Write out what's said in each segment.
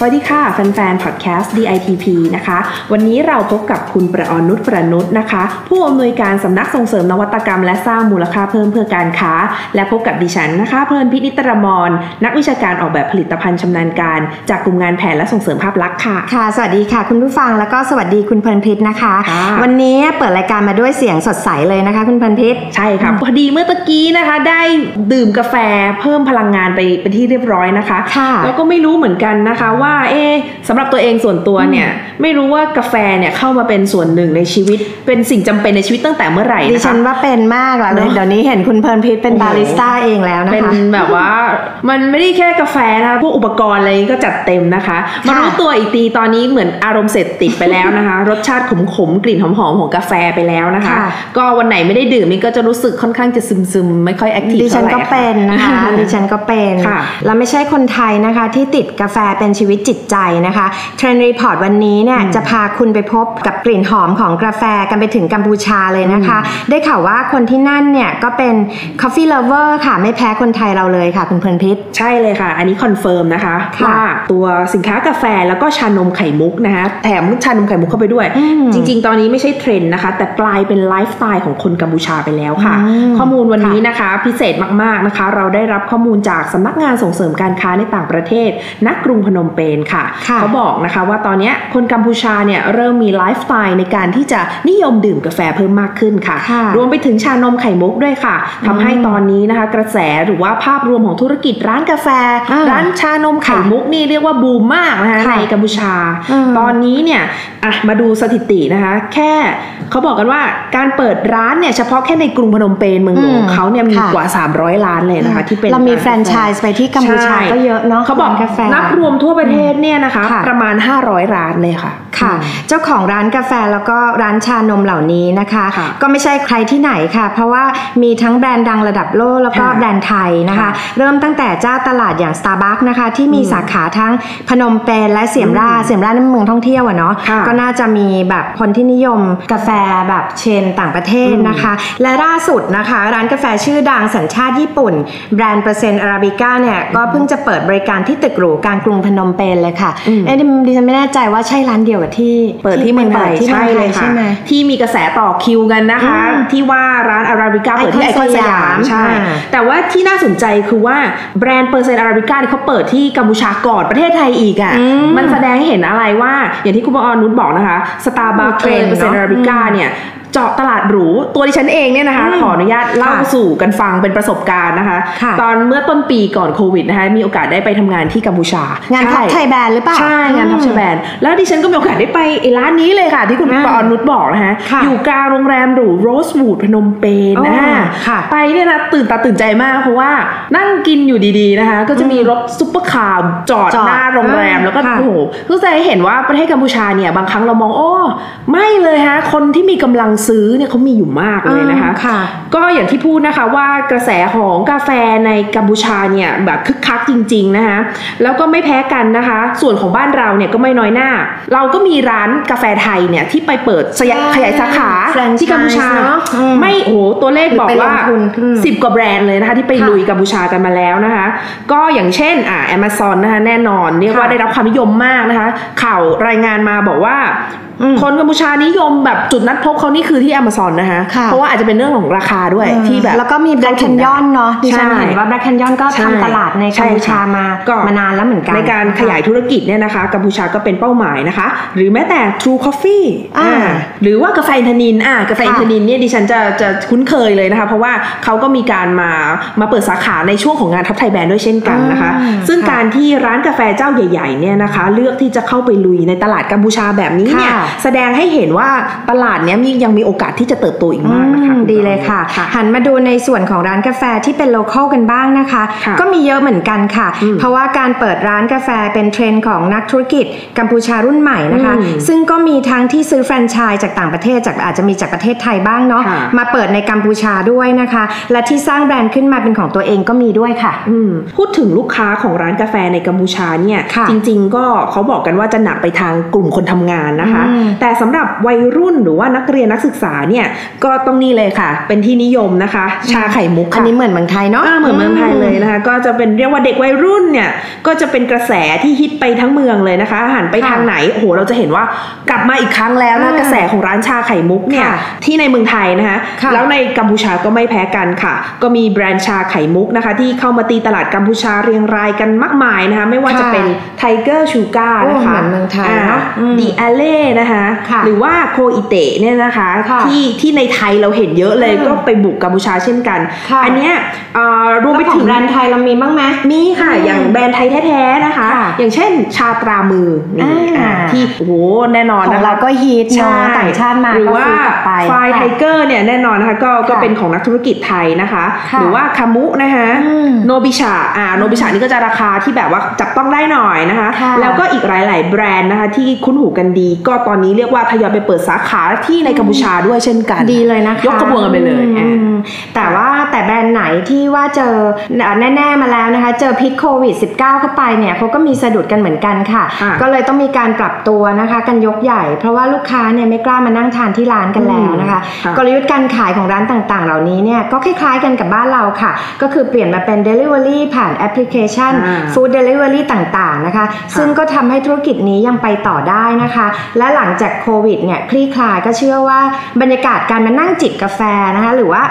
สวัสดีค่ะ แฟนๆ พอดแคสต์ DITP นะคะ วันนี้เราพบกับคุณประอนุชประนุชนะคะ ผู้อำนวยการสำนักส่งเสริมนวัตกรรม และสร้างมูลค่าเพิ่มเพื่อการค้า และพบกับดิฉันนะคะ เพลินพินิตรมรนักวิชาการออกแบบผลิตภัณฑ์ชำนาญการ จากกลุ่มงานแผนและส่งเสริมภาพลักษณ์ค่ะ ค่ะ สวัสดีค่ะ คุณผู้ฟังแล้วก็สวัสดีคุณเพลินพิษนะคะ วันนี้เปิดรายการมาด้วยเสียงสดใสเลยนะคะ คุณเพลินพิษใช่ค่ะพอดีเมื่อตะกี้นะคะ ได้ดื่มกาแฟเพิ่มพลังงานไปเป็นที่เรียบร้อยนะคะ แล้วก็ไม่รู้เหมือนกันนะคะว่าเอ๊สำหรับตัวเองส่วนตัวเนี่ย ไม่รู้ว่ากาแฟเนี่ยเข้ามาเป็นส่วนหนึ่งในชีวิต เป็นสิ่งจำเป็นในชีวิตตั้งแต่เมื่อไหร่ดิฉันว่าเป็นมากแล้วเดี๋ยวนี้เห็นคุณเพลินพิษเป็นบาริสต้าเองแล้วนะคะเป็นแบบว่ามันไม่ได้แค่กาแฟนะพวกอุปกรณ์อะไรก็จัดเต็มนะคะมารู้ตัวอีกทีตอนนี้เหมือนอารมณ์เสร็จติดไปแล้วนะคะ รสชาติขมขมกลิ่นหอมหอมของกาแฟไปแล้วนะคะ ก็วันไหนไม่ได้ดื่มนี่ก็จะรู้สึกค่อนข้างจะซึมซึมไม่ค่อยแอคทีฟดิฉันก็เป็นนะคะดิฉันก็เป็นแล้วไม่ใช่คนไทยนะคะ ที่ติดกาแฟเป็นชีวิตจิตใจนะคะ Trend Report วันนี้เนี่ยจะพาคุณไปพบกับกลิ่นหอมของกาแฟกันไปถึงกัมพูชาเลยนะคะ ได้ข่าวว่าคนที่นั่นเนี่ยก็เป็น Coffee Lover ค่ะไม่แพ้คนไทยเราเลยค่ะคุณเพลินพิศ ใช่เลยค่ะ อันนี้ confirm นะคะว่าตัวสินค้ากาแฟแล้วก็ชานมไข่มุกนะคะแถมชานมไข่มุกเข้าไปด้วย จริง ๆ ตอนนี้ไม่ใช่เทรนด์นะคะ แต่กลายเป็นไลฟ์สไตล์ของคนกัมพูชาไปแล้วค่ะ ข้อมูลวันนี้นะคะพิเศษมากๆนะคะ เราได้รับข้อมูลจากสำนักงานส่งเสริมการค้าในต่างประเทศ นักกรุงพนมเปญค่ะ เขาบอกนะคะว่าตอนนี้คนกัมพูชาเนี่ยเริ่มมีไลฟ์สไตล์ในการที่จะนิยมดื่มกาแฟเพิ่มมากขึ้นค่ะ รวมไปถึงชานมไข่มุกด้วยค่ะทำให้ตอนนี้นะคะ กระแสหรือว่าภาพรวมของธุรกิจร้านกาแฟ ร้านชานมไข่มุกนี่เรียกว่าบูมมากนะคะในกัมพูชา ตอนนี้เนี่ยอะมาดูสถิตินะคะ แค่เขาบอกกันว่าการเปิดร้านเนี่ยเฉพาะแค่ในกรุงพนมเปญเมืองหลวงเขาเนี่ยมีกว่า 300 ล้านเลยนะคะ ที่เป็นเรามีแฟรนไชส์ไปที่กัมพูชาก็เยอะเนาะเขาบอกกาแฟนับรวมทั่วประเทศเนี่ยนะคะ ประมาณ 500 ร้านเลยค่ะ ค่ะ เจ้าของร้านกาแฟแล้วก็ร้านชานมเหล่านี้นะคะ ก็ไม่ใช่ใครที่ไหนค่ะ เพราะว่ามีทั้งแบรนด์ดังระดับโลกแล้วก็แบรนด์ไทยนะคะ เริ่มตั้งแต่เจ้าตลาดอย่าง Starbucks นะคะ ที่มีสาขาทั้งพนมเปญและเสียมราเสียมราในเมืองท่องเที่ยวอะเนาะก็น่าจะมีแบบคนที่นิยมกาแฟแบบ chain ต่างประเทศนะคะ และล่าสุดนะคะ ร้านกาแฟชื่อดังสัญชาติญี่ปุ่น แบรนด์ Percent Arabica เนี่ยก็เพิ่งจะเปิดบริการที่ตึกหรูกลางกรุงพนมเปญเลยค่ะเอ๊ะดิฉันไม่แน่ใจว่าใช่ร้านเดียวกับที่เปิดที่เมืองไทยใช่เลยค่ะที่มีกระแสต่อคิวกันนะคะ ที่ว่าร้าน Arabica เปิดที่ไอคอนสยามใช่แต่ว่าที่น่าสนใจคือว่าแบรนด์ Percent Arabica เขาเปิดที่กัมพูชาก่อนประเทศไทยอีกอะมันแสดงให้เห็นอะไรว่าอย่างที่คุณปอนุชบอกนะคะสตาร์บรนด์ Percent Arabica เนี่ย เจาะตลาดหรูตัวดิฉันเองเนี่ยนะคะ ขออนุญาตเล่าสู่กันฟังเป็นประสบการณ์นะคะตอนเมื่อต้นปีก่อนโควิดนะคะมีโอกาสได้ไปทำงานที่กัมพูชา งาน Top Thai Brand หรือเปล่าใช่งาน Top Thai Brand แล้วดิฉันก็มีโอกาสได้ไปร้านนี้เลยค่ะ ที่คุณปอนุชบอกนะคะอยู่กลางโรงแรมหรู Rosewood พนมเปญนะคะไปเนี่ยนะตื่นตาตื่นใจมากเพราะว่านั่งกินอยู่ดีๆนะคะ ก็จะมีรถซุปเปอร์คาร์จอดหน้าโรงแรมแล้วก็โอ้โหก็จะเห็นว่าประเทศกัมพูชาเนี่ยบางครั้งเรามองโอ้ไม่เลยฮะคนที่มีกำลังซื้อเนี่ยเขามีอยู่มากเลยนะคะคะก็อย่างที่พูดนะคะว่ากระแสของกาแฟในกัมพูชาเนี่ยแบบคึกคักจริงๆนะคะแล้วก็ไม่แพ้กันนะคะ ส่วนของบ้านเราเนี่ยก็ไม่น้อยหน้า เราก็มีร้านกาแฟไทยเนี่ยที่ไปเปิดขยายสาขาที่กัมพูชาไม่โอ้โหตัวเลขบอกว่าสิบกว่าแบรนด์เลยนะคะที่ไปลุยกัมพูชากันมาแล้วนะคะ ก็อย่างเช่นอ่าแอมะซอนนะคะแน่นอนเรียกว่าได้รับความนิยมมากนะคะ ข่าวรายงานมาบอกว่า คนกัมพูชานิยมแบบจุดนัดพบเขานี่คือที่อเมซอนนะคะ เพราะว่าอาจจะเป็นเรื่องของราคาด้วยที่แบบ แล้วก็มีแบล็คแคนยอนเนาะดิฉันเห็นว่าแบล็คแคนยอนก็ทำตลาดในกัมพูชามามานานแล้วเหมือนกัน ในการขยายธุรกิจเนี่ยนะคะกัมพูชาก็เป็นเป้าหมายนะคะ หรือแม้แต่ True Coffee อ่าหรือว่ากาแฟอินทนิลอ่ากาแฟอินทนิลเนี่ยดิฉันจะจะคุ้นเคยเลยนะคะ เพราะว่าเขาก็มีการมามาเปิดสาขาในช่วงของงาน Top Thai Brand ด้วยเช่นกันนะคะ ซึ่งการที่ร้านกาแฟเจ้าใหญ่ๆเนี่ยนะคะ เลือกที่จะเข้าไปลุยในตลาดกัมพูชาแบบนี้เนี่ยแสดงให้เห็นว่าตลาดเนี้ยมียังมีโอกาสที่จะเติบโตอีกมากนะคะดีเลยค่ะ หันมาดูในส่วนของร้านกาแฟที่เป็น lo cal กันบ้างนะคะ ก็มีเยอะเหมือนกันค่ะ เพราะว่าการเปิดร้านกาแฟเป็นเทรนด์ของนักธุรกิจกัมพูชารุ่นใหม่นะคะ ซึ่งก็มีทั้งที่ซื้อแฟรนไชส์จากต่างประเทศจากอาจจะมีจากประเทศไทยบ้างเนาะมาเปิดในกัมพูชาด้วยนะคะ และที่สร้างแบรนด์ขึ้นมาเป็นของตัวเองก็มีด้วยค่ะพูดถึงลูกค้าของร้านกาแฟในกัมพูชาเนี่ยจริง ๆ ก็เขาบอกกันว่าจะหนักไปทางกลุ่มคนทำงานนะคะแต่สำหรับวัยรุ่นหรือว่านักเรียนนักศึกษาเนี่ยก็ต้องนี่เลยค่ะ เป็นที่นิยมนะคะ ชาไข่มุกอันนี้เหมือนเมืองไทยเนาะเหมือนเมืองไทยเลยนะคะ ก็จะเป็นเรียกว่าเด็กวัยรุ่นเนี่ยก็จะเป็นกระแสที่ฮิตไปทั้งเมืองเลยนะคะหันไปทางไหนโอ้โหเราจะเห็นว่ากลับมาอีกครั้งแล้วนะกระแสของร้านชาไข่มุกเนี่ยที่ในเมืองไทยนะคะแล้วในกัมพูชาก็ไม่แพ้กันค่ะ ก็มีแบรนด์ชาไข่มุกนะคะ ที่เข้ามาตีตลาดกัมพูชาเรียงรายกันมากมายนะคะ ไม่ว่าจะเป็น Tiger Sugar นะคะเมืองไทยเนาะ The Alley นะคะหรือว่า KOI Thé เนี่ยนะคะที่ที่ในไทยเราเห็นเยอะเลยก็ไปบุกกัมพูชาเช่นกัน อันนี้รวมไปถึงแบรนด์ไทยเรามีบ้างไหมมีค่ะ อย่างแบรนด์ไทยแท้ๆนะคะ อย่างเช่นชาตรามือนี่ที่โอ้โหแน่นอนของเราก็ฮิตเนาะต่างชาติมาหรือว่า Fire Tiger เนี่ยแน่นอนนะคะก็ก็เป็นของนักธุรกิจไทยนะคะ หรือว่า Kamu นะคะ Nobicha อ่า Nobicha นี่ก็จะราคาที่แบบว่าจับต้องได้หน่อยนะคะ แล้วก็อีกหลาย ๆ แบรนด์นะคะที่คุ้นหูกันดีก็ตอนนี้เรียกว่าทยอยไปเปิดสาขาที่ในกัมพูชาด้วยเช่นกัน ดีเลยนะคะยกกระบวนกันไปเลย แต่ว่าแต่แบรนด์ไหนที่ว่าเจอแน่ๆมาแล้วนะคะ เจอพิษโควิด -19 เข้าไปเนี่ยเขาก็มีสะดุดกันเหมือนกันค่ะ ก็เลยต้องมีการปรับตัวนะคะกันยกใหญ่ เพราะว่าลูกค้าเนี่ยไม่กล้ามานั่งทานที่ร้านกันแล้วนะคะ กลยุทธ์การขายของร้านต่างๆ เหล่านี้เนี่ยก็คล้ายๆกันกับบ้านเราค่ะ ก็คือเปลี่ยนมาเป็น Delivery ผ่านแอปพลิเคชัน Food Delivery ต่างๆนะคะ ซึ่งก็ทำให้ธุรกิจนี้ยังไปต่อได้นะคะ และหลังงจากโควิดเนี่ยคลี่คลายก็เชื่อว่าบรรยากาศการมานั่งจิบกาแฟนะคะหรือว่า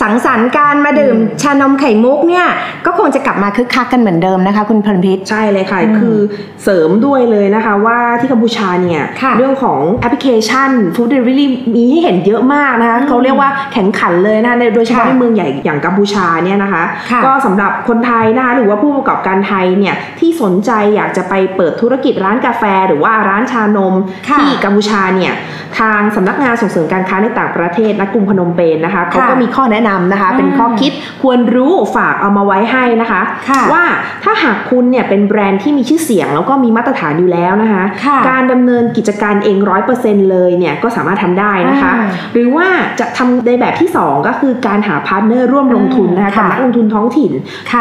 สังสรรค์การมาดื่มชานมไข่มุกเนี่ยก็คงจะกลับมาคึกคักกันเหมือนเดิมนะคะ คุณเพลินพิศใช่เลยค่ะ คือเสริมด้วยเลยนะคะว่าที่กัมพูชาเนี่ยเรื่องของแอปพลิเคชัน food delivery มีให้เห็นเยอะมากนะคะเขาเรียกว่าแข่งขันเลยนะโดยเฉพาะในเมืองใหญ่อย่างกัมพูชาเนี่ยนะคะ ก็สำหรับคนไทยนะคะหรือว่าผู้ประกอบการไทยเนี่ยที่สนใจอยากจะไปเปิดธุรกิจร้านกาแฟ หรือว่าร้านชานมที่กัมพูชาเนี่ยทางสำนักงานส่งเสริมการค้าในต่างประเทศนะกรุงพนมเปญนนะคะเขาก็มีข้อแนะนำนะคะ เป็นข้อคิดควรรู้ฝากเอามาไว้ให้นะคะว่าถ้าหากคุณเนี่ยเป็นแบรนด์ที่มีชื่อเสียงแล้วก็มีมาตรฐานอยู่แล้วนะคะการดำเนินกิจการเองร้อยเปอร์เซ็นเลยเนี่ยก็สามารถทำได้นะคะ หรือว่าจะทำในแบบที่ 2 ก็คือการหา partner ร่วมลงทุนนะคะกับนักลงทุนท้องถิ่น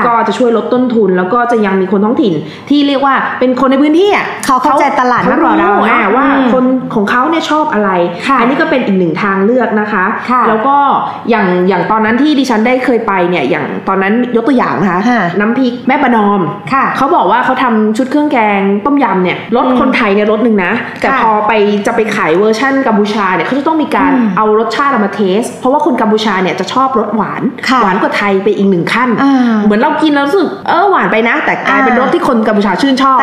ก็จะช่วยลดต้นทุน แล้วก็จะยังมีคนท้องถิ่น ที่เรียกว่าเป็นคนในพื้นที่อะเขาเข้าใจตลาดมากกว่าเราว่าคนของเขาเนี่ยชอบอะไร อันนี้ก็เป็นอีกหนึ่งทางเลือกนะคะ แล้วก็อย่างอย่างตอนนั้นที่ดิฉันได้เคยไปเนี่ยอย่างตอนนั้นยกตัวอย่างนะคะ น้ำพริกแม่ประนอมเขาบอกว่าเขาทำชุดเครื่องแกงต้มยำเนี่ยรสคนไทยเนี่ยรสหนึ่งนะ แต่พอไปจะไปขายเวอร์ชั่นกัมพูชาเนี่ยเขาจะต้องมีการเอารสชาติมาเทส เพราะว่าคนกัมพูชาเนี่ยจะชอบรสหวาน หวานกว่าไทยไปอีกหนึ่งขั้น เหมือนเรากินแล้วรู้สึกเออหวานไปนะ แต่กลายเป็นรสที่คนกัมพูชาชื่นชอบ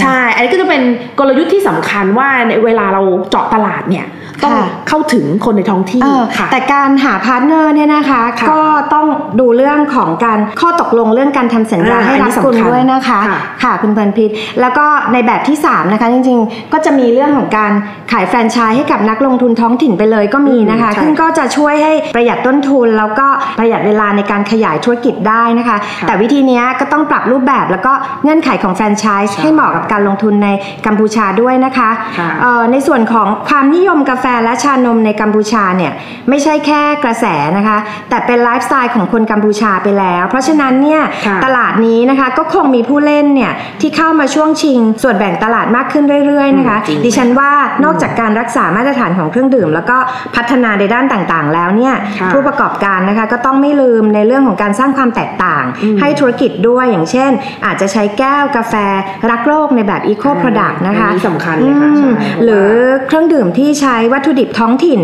ใช่อันนี้ก็จะเป็นกลยุทธ์ที่สำคัญว่าในเวลาเราเจาะตลาดเนี่ยต้องเข้าถึงคนในท้องที่แต่การหา partner เนี่ยนะคะก็ต้องดูเรื่องของการข้อตกลงเรื่องการทำสัญญาให้รัดกุมด้วยนะคะค่ะคุณเพลินพิศแล้วก็ในแบบที่ 3 นะคะ จริงๆ ก็จะมีเรื่องของการขายแฟรนไชส์ให้กับนักลงทุนท้องถิ่นไปเลยก็มีนะคะ ซึ่งก็จะช่วยให้ประหยัดต้นทุน แล้วก็ประหยัดเวลาในการขยายธุรกิจได้นะคะ แต่วิธีนี้ก็ต้องปรับรูปแบบแล้วก็เงื่อนไขของแฟรนไชส์ให้เหมาะกับการลงทุนในกัมพูชาด้วยนะคะในส่วนของความนิยมกาแฟและชานมในกัมพูชาเนี่ยไม่ใช่แค่กระแสนะคะแต่เป็นไลฟ์สไตล์ของคนกัมพูชาไปแล้ว เพราะฉะนั้นเนี่ยตลาดนี้นะคะก็คงมีผู้เล่นเนี่ยที่เข้ามาช่วงชิง ส่วนแบ่งตลาดมากขึ้นเรื่อยๆนะคะดิฉันว่านอกจากการรักษามาตรฐานของเครื่องดื่ม แล้วก็พัฒนาในด้านต่างๆ แล้วเนี่ยผู้ประกอบการนะคะก็ต้องไม่ลืมในเรื่องของการสร้างความแตกต่าง ให้ธุรกิจด้วยอย่างเช่น อาจจะใช้แก้วกาแฟรักโลกในแบบ eco product นะคะสำคัญเลยค่ะหรือเครื่องดื่มที่ใช้วัตถุดิบท้องถิ่น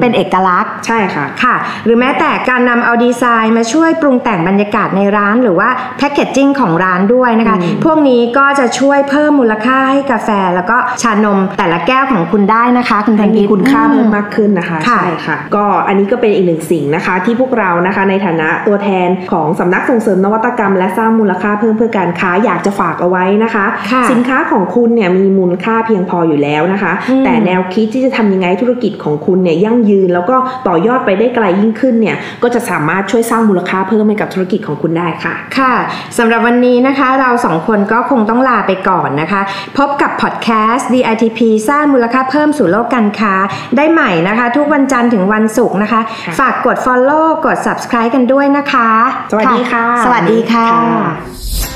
เป็นเอกลักษณ์ใช่ค่ะค่ะ หรือแม้แต่การนำเอาดีไซน์มาช่วยปรุงแต่งบรรยากาศในร้าน หรือว่า packaging ของร้านด้วยนะคะ พวกนี้ก็จะช่วยเพิ่มมูลค่าให้กาแฟ แล้วก็ชานมแต่ละแก้วของคุณได้นะคะ คุณพันมีคุณค่าเพิ่มมากขึ้นนะคะใช่ค่ะ ก็อันนี้ก็เป็นอีกหนึ่งสิ่งนะคะ ที่พวกเรานะคะในฐานะตัวแทนของสำนักส่งเสริมนวัตกรรม และสร้างมูลค่าเพิ่มเพื่อการค้าอยากจะฝากเอาไว้นะคะ สินค้าของคุณเนี่ยมีมูลค่าเพียงพออยู่แล้วนะคะ แต่แนวคิดที่จะทำยังไงธุรกิจของคุณเนี่ยยั่งยืน แล้วก็ต่อยอดไปได้ไกลยิ่งขึ้นเนี่ยก็จะสามารถช่วยสร้างมูลค่าเพิ่มให้กับธุรกิจของคุณได้ค่ะ ค่ะสำหรับวันนี้นะคะเราสองคนก็คงต้องลาไปก่อนนะคะ พบกับพอดแคสต์ DITP สร้างมูลค่าเพิ่มสู่โลกการค้า ได้ใหม่นะคะ ทุกวันจันทร์ถึงวันศุกร์นะคะ ฝากกด Follow กด Subscribe กันด้วยนะคะ สวัสดีค่ะ สวัสดีค่ะ